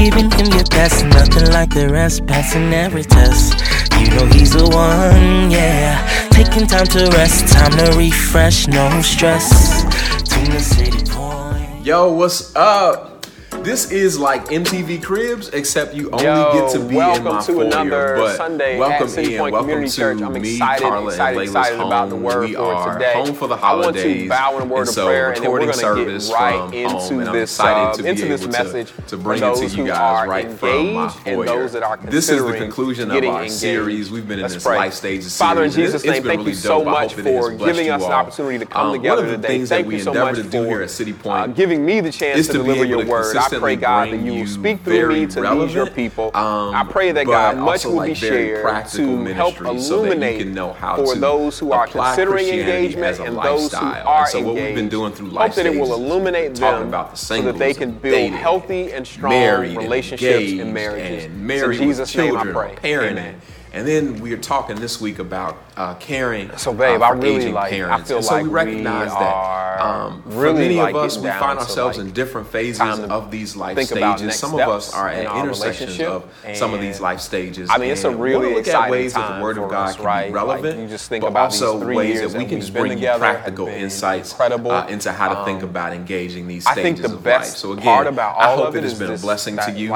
giving him your best. Nothing like the rest, passing every test. You know he's the one, yeah. Taking time to rest, time to refresh, no stress. Yo, what's up? This is like MTV Cribs, except you only Yo, get to be in my to foyer. But Sunday welcome at City Point welcome Community to Church. I'm excited, me, Carla, excited, and Layla's excited home. about the word we for are today. home for the holidays. I want to bow in a word and of so prayer, and then we're going uh, to get right into this, into this message to, bring it to you guys right from my foyer. those that are this is the conclusion of our engaged. series. We've been in Let's this pray. life stage series. Father, in Jesus' name, thank um, you so much for giving us an opportunity to come together today. Thank you so much for giving me the chance to deliver your word. I I pray, God, that you will speak through me to relevant, these your people. Um, I pray that God much will like be shared to help illuminate so for those who are considering engagement and those who are so engaged. What we've been doing through life Hope that it will illuminate them about the so that they can build dating, healthy and strong relationships and marriages. In Jesus' name, I pray. Amen. And then we are talking this week about uh, caring so, babe, uh, for I really aging like, parents. I and so like we recognize we that um, really for many like of us, we find ourselves like in different phases of these life stages. Some of us are at intersections of some of these life stages. I mean, it's a really look at ways that the Word of God us, can right? be relevant, like you just think but about also ways that we can just bring together, practical insights uh, into how to think about engaging these stages of life. So again, I hope it has been a blessing to you.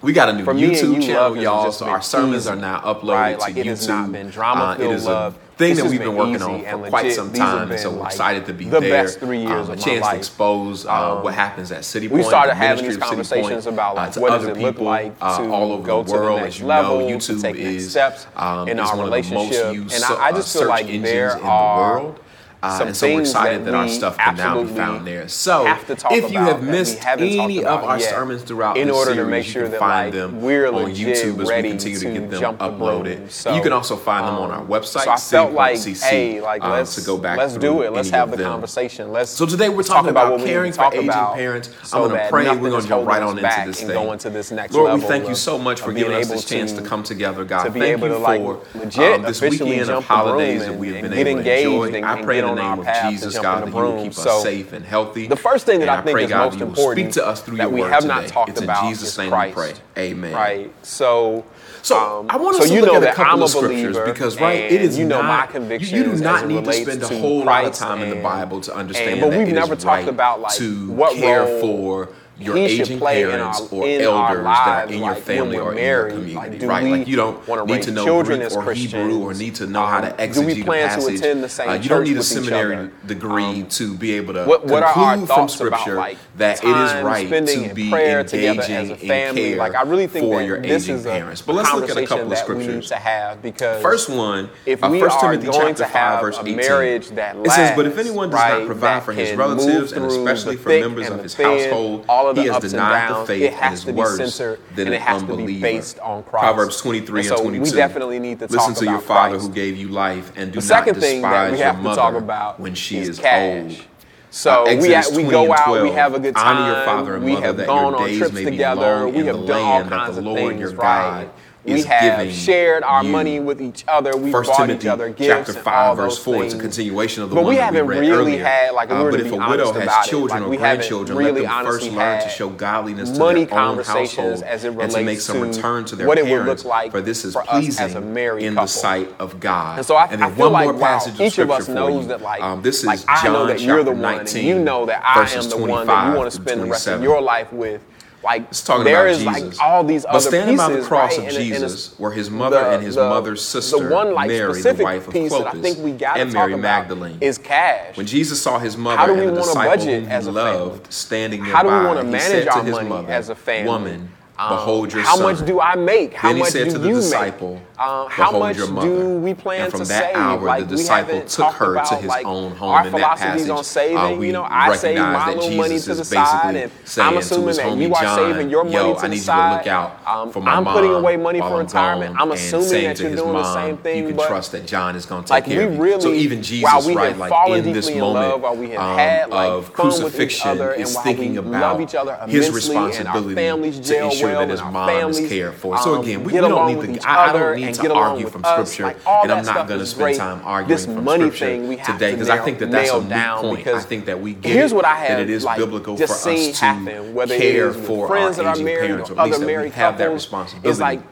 We got a new YouTube channel, y'all. So our sermons easy, are now uploaded right? to YouTube. It has not been drama uh, it is love. a thing this that we've been, been working on for legit. quite some time, and so we're like excited to be the there. Best three years um, a chance to expose uh, um, what happens at City Point. We started having these conversations Point, about uh, like, uh, what does it look like to all over go the world. To the next As you level, know, YouTube is steps um, in our relationship, and I just uh, feel like there are uh, and so we're excited that, that our stuff can now be found there. So if you have missed any of our sermons throughout in order series, to make sure you can that, find like, them we're on YouTube as we continue to, get them uploaded. So, you can also find them on our website. So I felt like, CC, hey, like um, let's to go back. Let's do it. Let's have the conversation. Let's. So today we're talking about caring for aging parents. I'm going to pray. We're going to jump right on into this thing. Lord, we thank you so much for giving us this chance to come together, God. Thank you for um, this weekend of holidays that we have been able to enjoy. I pray the name of Jesus, God, that you keep us so, safe and healthy. The first thing that I, I, think is God, most important speak to us through that we have not talked it's about in Jesus is name Christ. We pray. Amen. Right. So, so um, I want so to look know at a couple of scriptures because right, it is you know not, my conviction. You, do not need to spend a whole lot of time in the Bible to understand. And, but we've never talked about like to care for your he aging parents our, or elders lives, that are in your family or married, in your community, like, right? Like you don't need to know Greek or Hebrew or need to know um, how to exegete the passage. The uh, you don't need a seminary degree um, to be able to what, what conclude from Scripture about, like, that it is right to be engaging in care like, I really think for your aging parents. But let's look at a couple of scriptures. To have because first one, if uh, we First Timothy chapter five, verse eighteen, marriage that lasts, it says, "But if anyone does not provide for his relatives and especially for members of his household," all of the he ups and downs, it has to be censored and it has to be based on Christ. Proverbs 23 and, so and 22. We definitely need to listen to your father Christ. who gave you life and do the second not thing that we have to talk about when she is, is cash. old. So uh, we, ha- we go out, we have a good time. Honor your father and we have that gone your days on trips together. We have the done land all kinds the Lord of things, your God right? we have shared our money with each other. We First bought Timothy each other gifts. Chapter five, verse four. Things. It's a continuation of the but one we haven't we really earlier. had like um, uh, we but if a widow has children like, or grandchildren, really let them first learn to show godliness to their own household as it and to make some return to their what parents. It would look like for this is for pleasing in the sight of God. And so I, and then I one like, more passage each of us knows. That, like, um, this is John chapter 19, You know that I am the one that you want to spend the rest of your life with. Like there is Jesus. like all these but other standing by the cross right? of and, Jesus, and where his mother the, and his the, mother's sister, the one, like, Mary, the wife of Clopas, and Mary Magdalene, is cash. When Jesus saw his mother and the disciple whom he loved standing nearby, how do we want to manage our money mother, as a family? Woman, um, behold your how son. How much do I make? How then much said do to the disciple, make? Um, how much do we plan and from to that save? Hour, like, the disciple took her about, to his like, own home. Our in that on saving, uh, you know, I save my little money to the side, and I'm assuming that you are John, saving your money to the side. To um, I'm putting away money for retirement. I'm assuming that you're doing the same thing. You can trust that John is going to take care of you. So even Jesus, right, like in this moment um, of crucifixion, is thinking about his responsibility to ensure that his mom is cared for. So again, we don't need the. I don't need need to argue from scripture, like and I'm not going to spend great. time arguing this from money scripture thing we have today because I think that that's a moot point. I think that we get here's what I have, that it is like, biblical for us to happen, care for our aging parents, or at least that we have that responsibility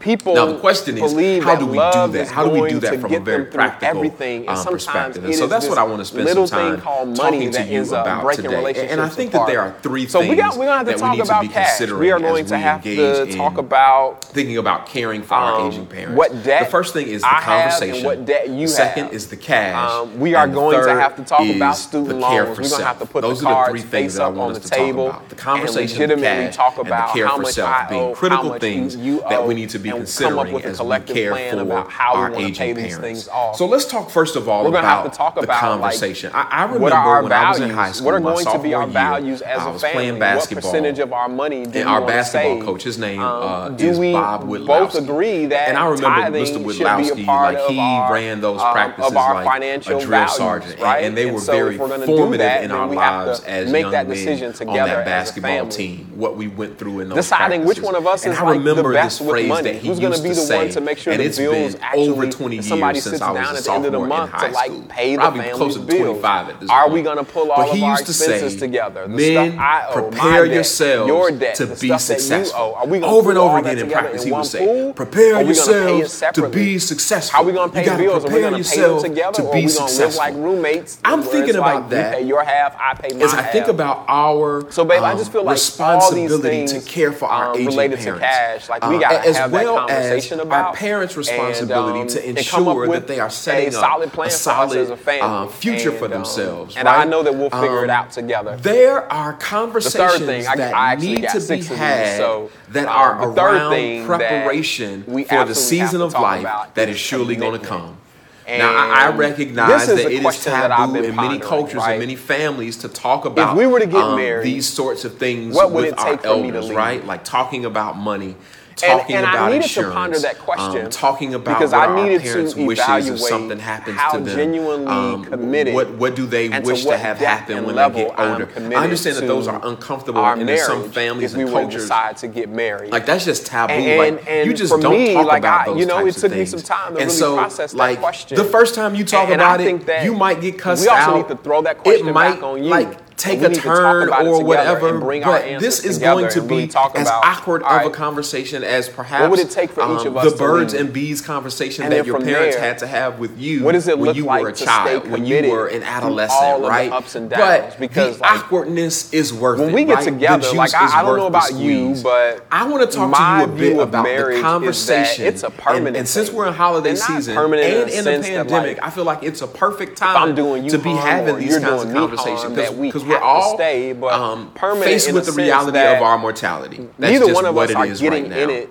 people now the question is how do we do that? how do we do that from a very practical um, perspective? And so that's what i want to spend some time talking to you about today. And i think apart. that there are three so things we got, we're going to have to talk about cash. we are going to have to talk about thinking about caring for um, our aging parents. what debt the first thing is the I conversation what debt you second have. is the cash. Um, we are going to have to talk about student loans. we're going to have to put those the cards face up on the table the conversation legitimately talk about how much being critical things that we need to be and considering come up with a as collective we care plan for about how our we aging pay parents. These things off. So let's talk first of all We're about, have to talk about the conversation. Like, I, I remember our when values? I was in high school, what are going my to be our values as I was a family? playing basketball. What percentage of our money do and our basketball save? coach, his name um, uh, do is we Bob Whitlowski. both agree that and I remember Mr. Whitlowski, like he our, ran those um, practices like a drill sergeant, and they were very formative in our lives as young men on that basketball team. What we went through in those deciding which one of us and is I remember like the best this phrase that that he Who's used to say. Going to be the one to make sure and the it's bills been actually over 20 years somebody since sits I was down a at the end of the month to like school. pay Probably 25 at this point. Are we going to pull all but he of used our to expenses say, together? The men, owe, prepare yourselves your debt, to be successful. Are we over and over again in practice, he would say, prepare yourselves to be successful. How are we going to pay bills? To be successful. together? Or are we going to live like roommates? I'm thinking about that. You pay your half, I pay my half. As I think about our so, babe, I just um, feel like responsibility to care for our aging parents. Related to cash, like we got to have that well as about, our parents' responsibility um, um, and, um, to ensure that they are setting a solid plan a solid, for family, future and, for themselves. Um, right? And I know that we'll figure it um, out together. There are conversations the thing, that I, I need to be had these, so, that are around preparation for the season of life that is surely going to come. And now I, recognize that it is taboo in many cultures right? and many families to talk about if we were to get um, married, these sorts of things what would with it take our elders, right? Like talking about money talking and, and about I needed insurance, to ponder that um, question um, talking about because I needed to wishes if something happens to them, genuinely um, committed what what do they wish to, to have happen when they get older? I understand that those are uncomfortable and there's some families and we cultures decide to get married. Like that's just taboo. And, like, and you just don't me, talk like about I, those You know, types it took me some time to and really so, process like, that question. The first time you talk about it, you might get cussed out. We also need to throw that question back on you take a turn or whatever. But this is going to be really as about, awkward of a conversation as perhaps what would it take for um, each of um, us the birds and bees conversation and that your parents there, had to have with you what does it when you like were a child, when you were an adolescent, right? ups and downs. But because the like, awkwardness is worth when it. When we get right? together, like I, I don't know about you, but I want to talk to you a bit about the conversation. It's a permanent. And since we're in holiday season and in a pandemic, I feel like it's a perfect time to be having these kinds of conversations we're all stay, but um, faced with the reality of our mortality. That's neither one of us are getting right in it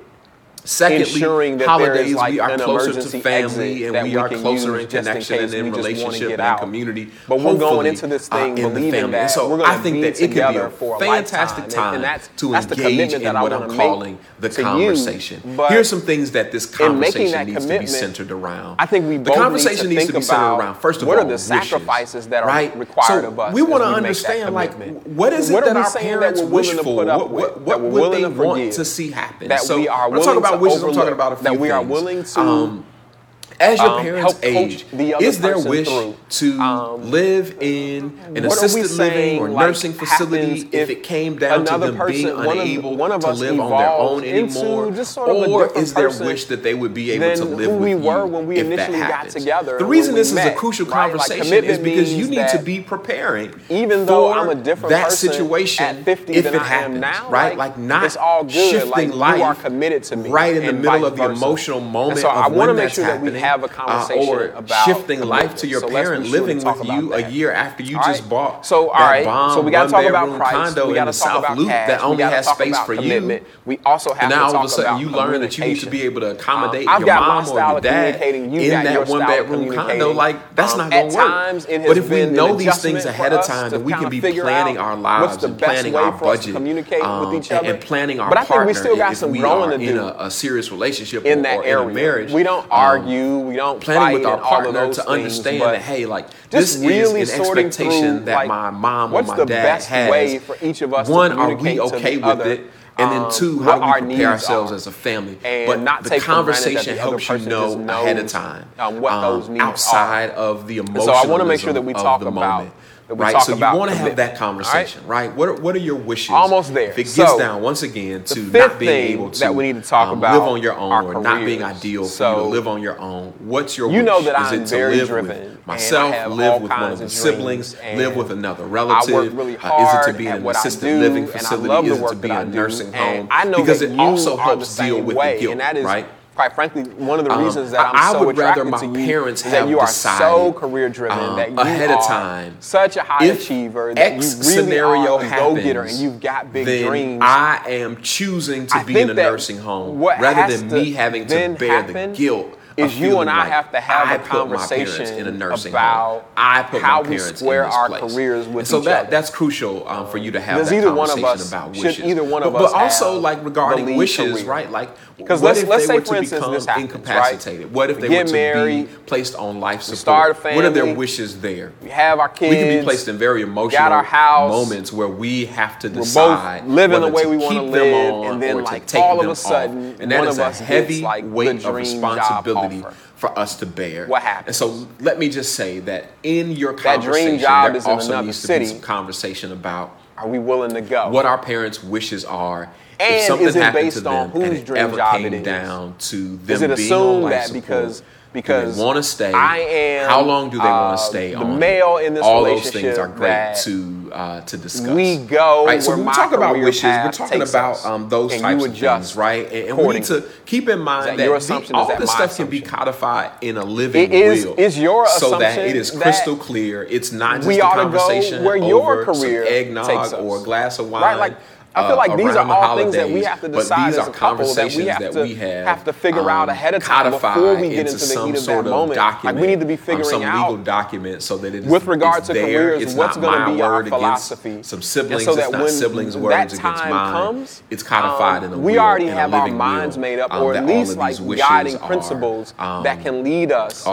Secondly, ensuring that holidays there is we are closer to family and we, are closer in connection and in relationship and community. But we're going into this uh, thing uh, in the. That. So I think that it could be a fantastic time and, and that's, to that's engage in what I'm calling the conversation. Here are some things that this conversation that needs to be centered around. I think we the conversation need to needs to be centered around first of what all, what are the sacrifices that are required of us? We want to understand like what is it that our parents wish for? What would they want to see happen? So we're talking about about to wishes, I'm talking about a few that we are willing to Um, as your um, parents age, the is their person wish through. to Um, live in an what are we assisted living or like, nursing facility if if it came down to them being person- one of- unable one of to live on their own anymore? sort of a or is their wish that they would be able to live we with were you when we if that initially got happens? together, The reason this is a crucial right? Like, conversation is because you need to be preparing even though I'm a different that person situation at 50 if than it I happens, am now, right? have a conversation uh, or about shifting life to your so parent living sure with you that. a year after you just bought. So all right, bomb, so we got to talk about price. Condo we in the South Loop cash. that only has space for you. We also have and now all of a sudden you learn that you need to be able to uh, accommodate um, your mom or your dad in that one bedroom condo. Like that's um, not going to work. But if we know these things ahead of time, then we can be planning our lives and planning our budget, communicate with um, each other, and planning our. But I think we still got some growing to do in a serious relationship in that area. Marriage. We don't argue we don't planning with our partner to things, understand that hey, like this really is an expectation through, that like, my mom or my dad has. Way for each of us One, are we okay with other? it? And then um, two, um, how do we prepare ourselves are. as a family? And but not the conversation the helps you know ahead of time uh, um, what those needs outside are. of the emotional. So I want to make sure that we talk about that we right? talk so about. So you want to have that conversation, right? right? What are, what are your wishes? Almost there. If it gets so, down once again to not being able to that we need to talk um, about live on your own or careers. not being ideal so, for you to live on your own. What's your you wish? know that I'm it very to live driven. With myself, live with one of the siblings, live with another relative. Really uh, is it to be in an assisted living facility? Is it to be in a nursing home? I know because it also helps deal with the guilt, right? quite frankly, one of the um, reasons um, that I'm I so would attracted rather my to you parents is that you are so career driven um, that you ahead of time. Such a high achiever that X you really scenario are a go getter and you've got big dreams. I am choosing to I be in a nursing home rather than me having to bear happen, the guilt is you and like I have to have I a conversation about home. I put how we square our place. careers with and so each that, other. that's crucial um, for you to have that either conversation one of us, about wishes. Should either one of but, us, but also like regarding wishes, career. right? Like because let's if let's they say were for to instance become this happens, incapacitated. Right? What if they Get were to married, be placed on life support? Start a family, what are their wishes there? We have our kids. We can be placed in very emotional moments where we have to decide living the way we want to live, and then like all of a sudden, and that is a heavy weight of responsibility responsibility for us to bear. What happened? And so let me just say that in your conversation, there also needs city. to be some conversation about are we willing to go? What our parents' wishes are. And if something is it based to them on whose dream ever job came it is? down to them is it being on life that support, because because want to stay? I am. How long do they uh, want to stay the on? Male in this All relationship those things are great to uh, to discuss. We go. Right. So when we talk about wishes, we're talking about um, those types of things, right? And, and we need to keep in mind that, that, the, all that this stuff assumption? can be codified in a living is, will. Is your so that it is crystal clear. It's not just we a conversation where your over career some eggnog or a glass of wine. Right, like, I feel like uh, these are the all holidays, things that we have to decide as a couple that we have, that to, we have, have to figure um, out ahead of time before we get into, into the heat of that moment. Document, like we need to be um, figuring um, some out legal document so that it is with regard to there, careers, what's going to be our philosophy. Some siblings, so that when siblings' words against mine. Comes, it's codified um, in the um, We already have our minds made up, um, or at least like guiding principles that can lead us, uh,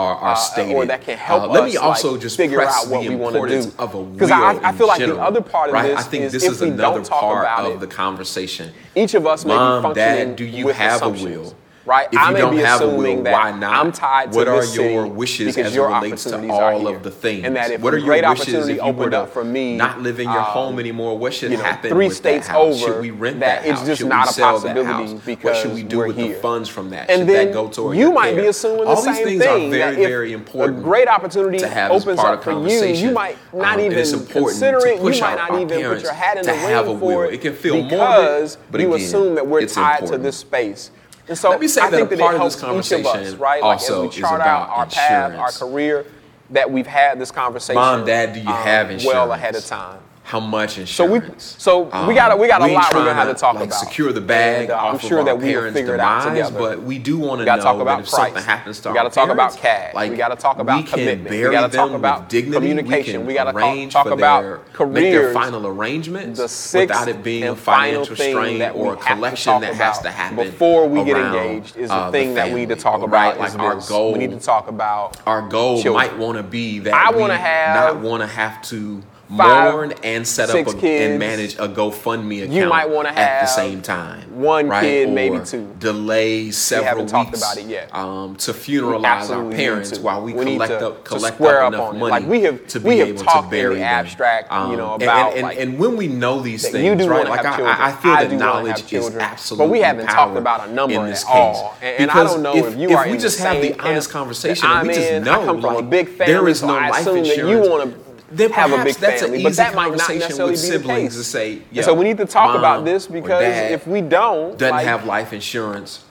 or that can uh, help us. Let me also just figure out what we want to do because I feel like the other part of this is if we don't talk about it of the conversation. Each of us Mom, may be functioning. Dad, do you with have a will? right? If I you don't have a will, why not? I'm tied to What are your wishes as it relates to all of the things? And that if what are your wishes if you were to for me, not living your um, home anymore? What should you know, happen three with states that house? Over, should we rent that, that house? It's just should not we sell a possibility that house? Because what should we do with here. the funds from that? Should and then that go toward you might care? be assuming the same thing. all these things. Are very, very important. A great opportunity to have opens up for you. You might not um, even consider it. You might not even put your hat in the ring for it. It can feel morbid, but you assume that we're tied to this space. And so Let me say I that think part that it of this conversation us, right? also like as we chart is about out our insurance. path, our career, that we've had this conversation. Mom, dad, do you um, have insurance? Well ahead of time how much insurance. So we so um, we got we got a we um, lot we're gonna have to talk like, about. Secure the bag. And, uh, I'm sure that we'll figure demise, it out together. But we do want to know talk about if price. something happens to we gotta talk about cash. Like, we got to talk about commitment. we got to talk about dignity. Communication. We, got to talk, about their, careers. Make their final arrangements the without it being a financial strain or a collection that has to happen before we get engaged. Is uh, the thing that we need to talk about. Like our goal. We need to talk about our goal might want to be that I want to have not want to have to five, mourn and set up a, kids. and manage a GoFundMe account You might wanna have at the same time. one right? kid, maybe two. Delay several haven't talked weeks about it yet. Um, to funeralize our parents to. while we, We collect to- up collect up up enough it. money Like, we have- to we have able talked to in the bury them. abstract, you Um, know, about, and, and, like, and when we know these things, you right? Like I. I, I feel that knowledge is absolutely But we haven't talked about a number in at this all. case. And, I don't know if, if you if are we in just have the honest conversation and we just know I come from a big family, there is no I life insurance. Then have a big that's family, but that might not necessarily with be the siblings case. to say, so we need to talk about this because if we don't, doesn't like, have life insurance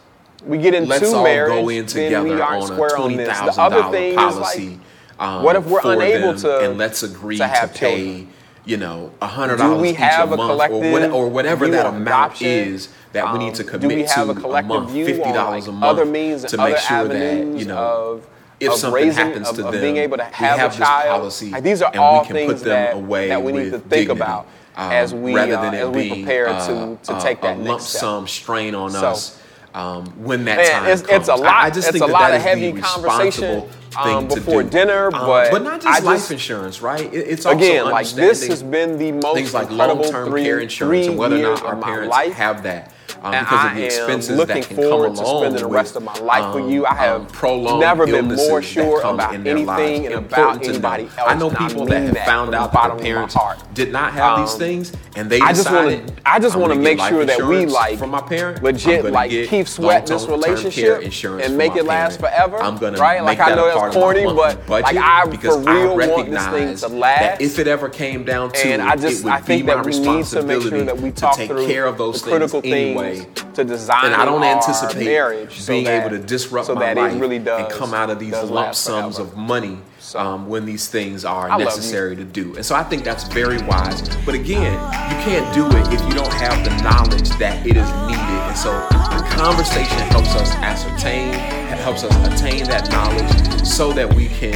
we get into let's all marriage, go in together on a twenty. Thing like, policy. um, what if we're unable to- and let's agree to to, pay, children? you know, a hundred dollars each a a month, or, what, or whatever that amount adoption? is that we need to Um, commit we have to a collective month, fifty dollars a month other means and to make sure that you know. Of- if of something raising- happens of- to of them, being able to we have a child. policy, Like, these are all things that- away that we need to think dignity, about um, as we, rather uh, than it as we prepare to- uh, to uh, take that lump step. sum strain on So- us. Um, when that Man, time it's, comes, it's a I- lot. I, just it's think a that lot that of heavy conversation um, to before dinner, Um, but but not I just life just- insurance, right? It- it's also Again, like this has been the most things like incredible long-term three, care insurance and whether or not our parents have that. Um, and because I of the expenses looking that can come forward along to spending the with, rest of my life with you. I have um, prolonged never been more sure about lives. anything and Important about anybody else. I know people mean that have found out that their parents did not have these Um, things, and they I just decided, wanna- I just wanna make sure that we, like, from my parent, legit, like, keep sweat this relationship and make it last forever, I'm gonna right? make Like, I know a it's part of my corny, but, like, I for real I want this thing to that last. if it ever came down to and it, I just I think be that my we need to make sure responsibility that we to talk take through care of those the critical things things to design And I don't anticipate marriage so being that- able to disrupt so my that life really does and come out of these lump sums forever. of money um, when these things are I necessary to do. And so I think that's very wise. But again, you can't do it if you don't have the knowledge that it is needed. And so the conversation helps us ascertain, helps us attain that knowledge so that we can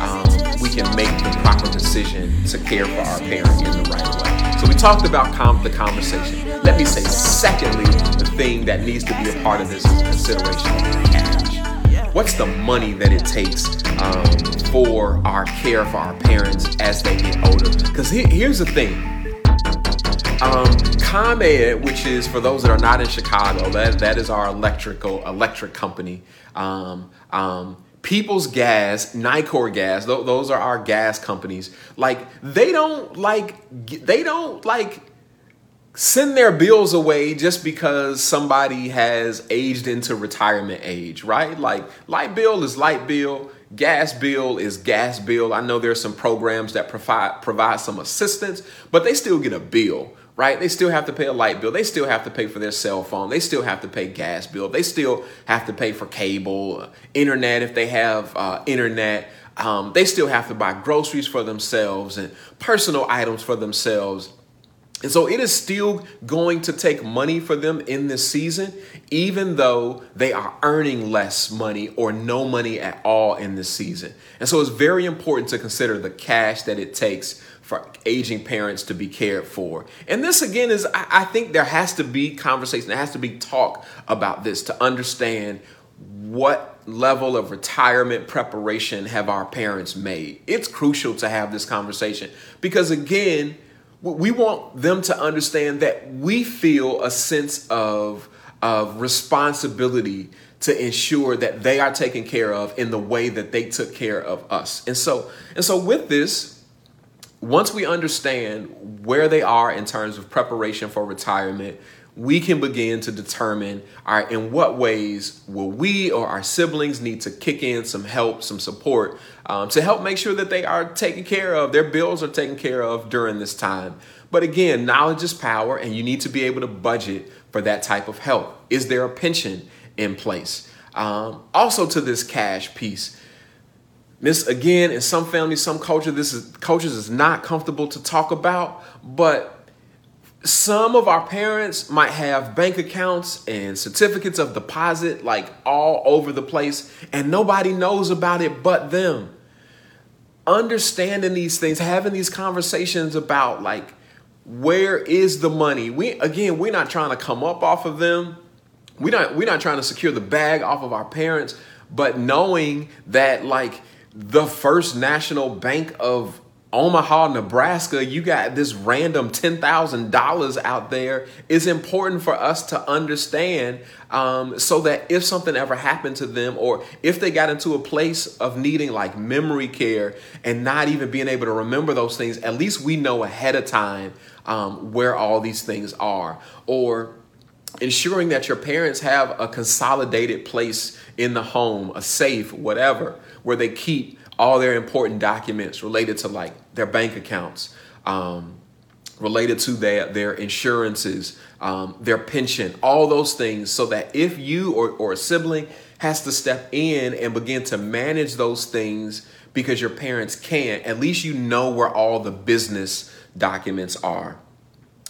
um, we can make the proper decision to care for our parent in the right way. So we talked about com- the conversation. Let me say, secondly, the thing that needs to be a part of this consideration cash. What's the money that it takes um, for our care for our parents as they get older? Because here's the thing. Um, ComEd, which is for those that are not in Chicago, that that is our electrical electric company. Um, um, People's Gas, Nicor Gas, th- those are our gas companies. Like they don't like they don't like send their bills away just because somebody has aged into retirement age, right? Like light bill is light bill, gas bill is gas bill. I know there's some programs that provide provide some assistance, but they still get a bill, right? They still have to pay a light bill. They still have to pay for their cell phone. They still have to pay gas bill. They still have to pay for cable, uh, internet if they have uh, internet. Um, they still have to buy groceries for themselves and personal items for themselves. And so it is still going to take money for them in this season, even though they are earning less money or no money at all in this season. And so it's very important to consider the cash that it takes for aging parents to be cared for. And this again is, I, think there has to be conversation, there has to be talk about this to understand what level of retirement preparation have our parents made. It's crucial to have this conversation because again, we want them to understand that we feel a sense of, of responsibility to ensure that they are taken care of in the way that they took care of us. And so, and so with this, once we understand where they are in terms of preparation for retirement, we can begin to determine all right, in what ways will we or our siblings need to kick in some help, some support um, to help make sure that they are taken care of, their bills are taken care of during this time. But again, knowledge is power, and you need to be able to budget for that type of help. Is there a pension in place? Um, also, to this cash piece, this again, in some families, some culture, this is cultures is not comfortable to talk about, but some of our parents might have bank accounts and certificates of deposit like all over the place, and nobody knows about it but them. Understanding these things, having these conversations about like where is the money? We again, we're not trying to come up off of them. We're not we're not trying to secure the bag off of our parents, but knowing that like the First National Bank of Omaha, Nebraska, you got this random $10,000 out there is important for us to understand um, so that if something ever happened to them or if they got into a place of needing like memory care and not even being able to remember those things, at least we know ahead of time um, where all these things are. Or ensuring that your parents have a consolidated place in the home, a safe, whatever, where they keep all their important documents related to like their bank accounts. Um, related to their their insurances, um, their pension, all those things, so that if you or, or a sibling has to step in and begin to manage those things because your parents can't, at least you know where all the business documents are.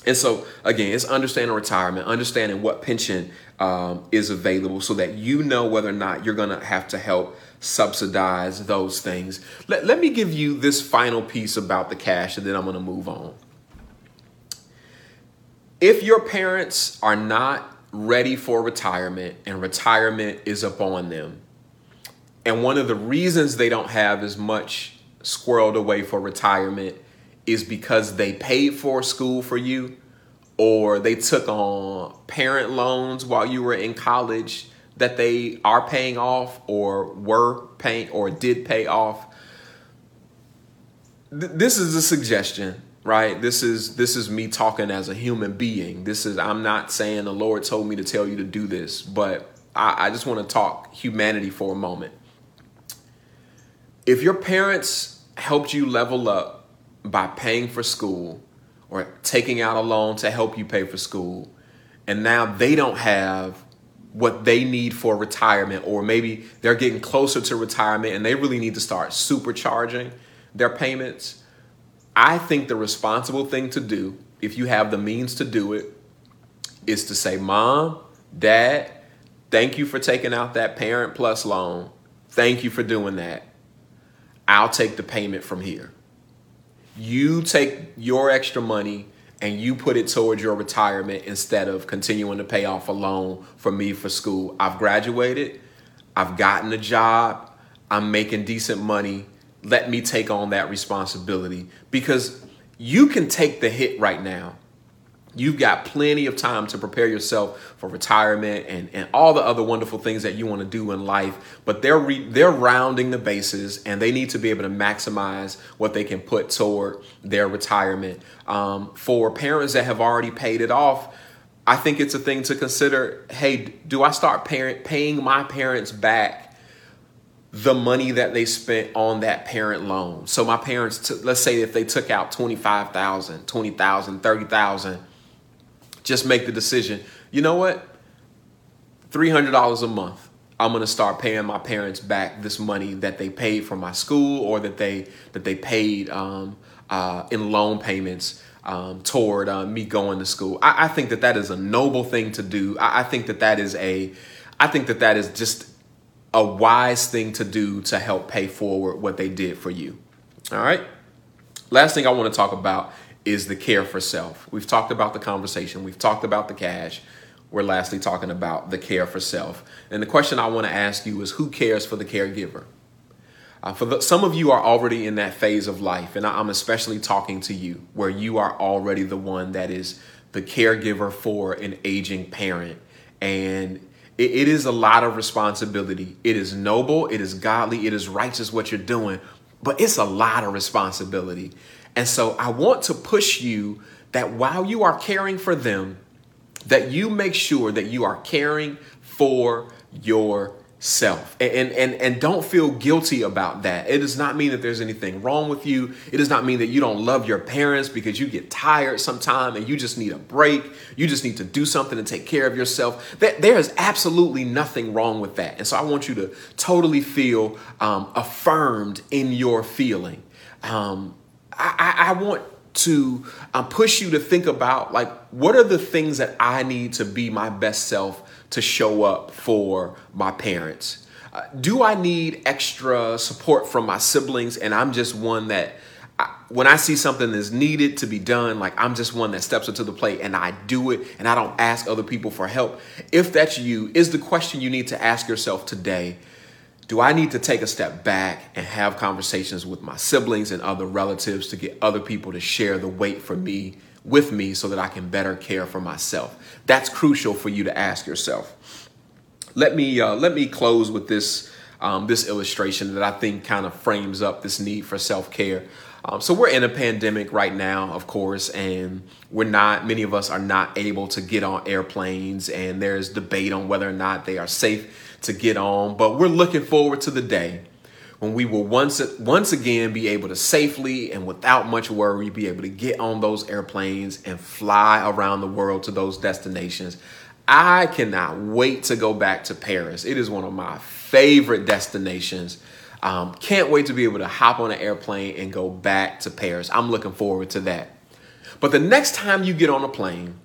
And so, again, it's understanding retirement, understanding what pension um, is available so that you know whether or not you're going to have to help subsidize those things. Let, let me give you this final piece about the cash and then I'm going to move on. If your parents are not ready for retirement and retirement is upon them, and one of the reasons they don't have as much squirreled away for retirement is because they paid for school for you or they took on parent loans while you were in college that they are paying off or were paying or did pay off. Th- this is a suggestion right? This is this is me talking as a human being. This is i'm not saying the lord told me to tell you to do this but i, I just want to talk humanity for a moment. If your parents helped you level up by paying for school or taking out a loan to help you pay for school, and now they don't have what they need for retirement, or maybe they're getting closer to retirement and they really need to start supercharging their payments. I think the responsible thing to do, if you have the means to do it, is to say, Mom, Dad, thank you for taking out that Parent Plus loan. Thank you for doing that. I'll take the payment from here you take your extra money and you put it towards your retirement instead of continuing to pay off a loan for me for school. I've graduated, I've gotten a job, I'm making decent money. Let me take on that responsibility because you can take the hit right now You've got plenty of time to prepare yourself for retirement and, and all the other wonderful things that you want to do in life. But they're re, they're rounding the bases and they need to be able to maximize what they can put toward their retirement. Um, for parents that have already paid it off, I think it's a thing to consider. Hey, do I start parent paying my parents back the money that they spent on that parent loan? So my parents, t- let's say if they took out 25,000, 20,000, 30,000 just make the decision. You know what? $300 a month. I'm going to start paying my parents back this money that they paid for my school or that they that they paid um, uh, in loan payments um, toward uh, me going to school. I, I, think that that is a noble thing to do. I, I think that that is a, I think that that is just a wise thing to do to help pay forward what they did for you. All right. Last thing I want to talk about is the care for self. We've talked about the conversation, we've talked about the cash. We're lastly talking about the care for self. And the question I want to ask you is who cares for the caregiver? Uh, for the, some of you are already in that phase of life, and I'm especially talking to you where you are already the one that is the caregiver for an aging parent. And it, it is a lot of responsibility. It is noble, it is godly, it is righteous what you're doing, but it's a lot of responsibility. And so I want to push you that while you are caring for them, that you make sure that you are caring for yourself. And, and, and don't feel guilty about that. It does not mean that there's anything wrong with you. It does not mean that you don't love your parents because you get tired sometime and you just need a break. You just need to do something and take care of yourself. That There is absolutely nothing wrong with that. And so I want you to totally feel um, affirmed in your feeling. Um, I, I, want to um, push you to think about like what are the things that I need to be my best self to show up for my parents. Uh, do I need extra support from my siblings? And I'm just one that I, when I see something that's needed to be done, like I'm just one that steps up to the plate and I do it and I don't ask other people for help. If that's you, is the question you need to ask yourself today do I need to take a step back and have conversations with my siblings and other relatives to get other people to share the weight for me with me so that I can better care for myself? That's crucial for you to ask yourself. Let me uh, let me close with this um, this illustration that I think kind of frames up this need for self care. Um, so we're in a pandemic right now, of course, and we're not. Many of us are not able to get on airplanes, and there's debate on whether or not they are safe to get on, but we're looking forward to the day when we will once once again be able to safely and without much worry be able to get on those airplanes and fly around the world to those destinations. I cannot wait to go back to Paris. It is one of my favorite destinations. Um, can't wait to be able to hop on an airplane and go back to Paris. I'm looking forward to that. But the next time you get on a plane,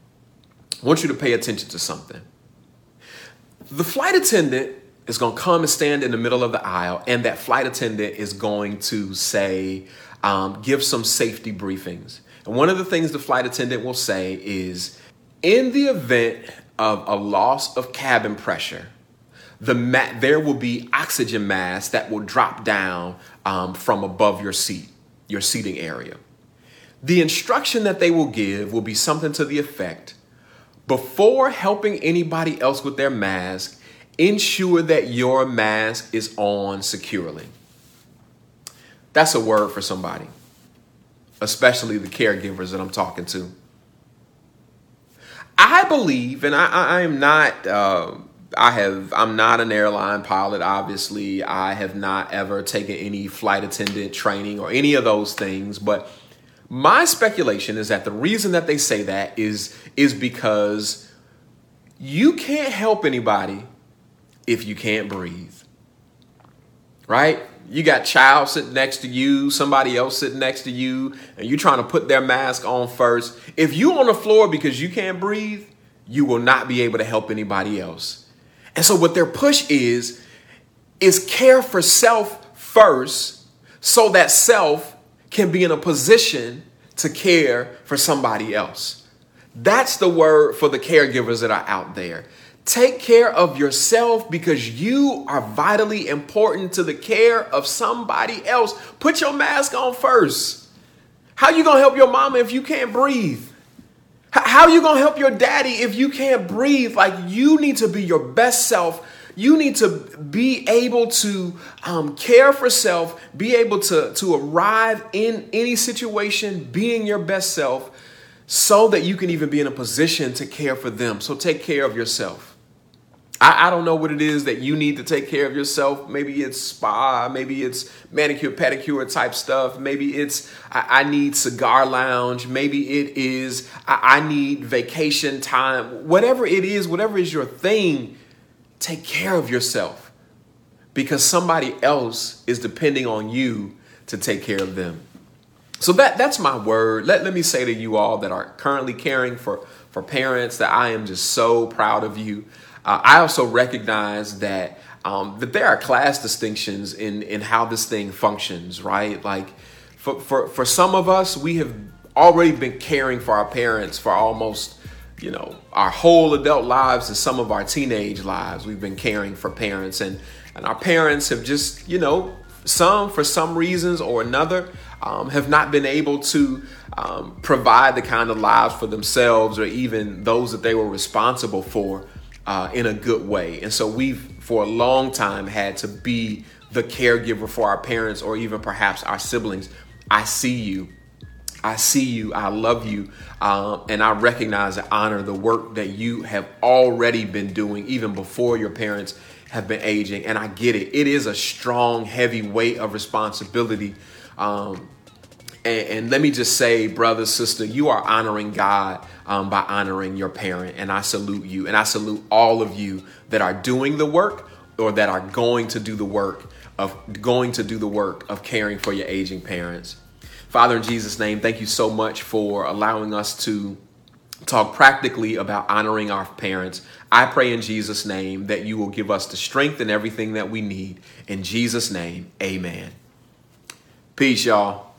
I want you to pay attention to something. The flight attendant is going to come and stand in the middle of the aisle, and that flight attendant is going to say, um, give some safety briefings. And one of the things the flight attendant will say is, in the event of a loss of cabin pressure, the ma- there will be oxygen masks that will drop down um, from above your seat, your seating area. The instruction that they will give will be something to the effect before helping anybody else with their mask, ensure that your mask is on securely. That's a word for somebody, especially the caregivers that I'm talking to. I believe, and I, I am not. Uh, I have. I'm not an airline pilot. Obviously, I have not ever taken any flight attendant training or any of those things. But my speculation is that the reason that they say that is is because you can't help anybody if you can't breathe. Right? You got child sitting next to you, somebody else sitting next to you, and you're trying to put their mask on first. If you on the floor because you can't breathe, you will not be able to help anybody else. And so what their push is is care for self first so that self can be in a position to care for somebody else. That's the word for the caregivers that are out there. Take care of yourself because you are vitally important to the care of somebody else. Put your mask on first. How you going to help your mama if you can't breathe? How you going to help your daddy if you can't breathe? Like you need to be your best self. You need to be able to um, care for self, be able to, to arrive in any situation being your best self so that you can even be in a position to care for them. So take care of yourself. I, I, don't know what it is that you need to take care of yourself. Maybe it's spa, maybe it's manicure, pedicure type stuff. Maybe it's I, I need cigar lounge. Maybe it is I, I need vacation time. Whatever it is, whatever is your thing, take care of yourself because somebody else is depending on you to take care of them. So that that's my word. Let, let me say to you all that are currently caring for, for parents that I am just so proud of you. Uh, I also recognize that um, that there are class distinctions in in how this thing functions, right? Like for for for some of us, we have already been caring for our parents for almost you know our whole adult lives and some of our teenage lives. We've been caring for parents, and and our parents have just you know some for some reasons or another um, have not been able to um, provide the kind of lives for themselves or even those that they were responsible for uh, in a good way. And so we've, for a long time, had to be the caregiver for our parents or even perhaps our siblings. I see you. I see you. I love you. Um, and I recognize and honor the work that you have already been doing, even before your parents have been aging. And I get it. It is a strong, heavy weight of responsibility. Um, and, and, let me just say, brother, sister, you are honoring God um, by honoring your parent. And I salute you. And I salute all of you that are doing the work or that are going to do the work of going to do the work of caring for your aging parents. Father, in Jesus' name, thank you so much for allowing us to talk practically about honoring our parents. I pray in Jesus' name that you will give us the strength and everything that we need. In Jesus' name, amen. Peace, y'all.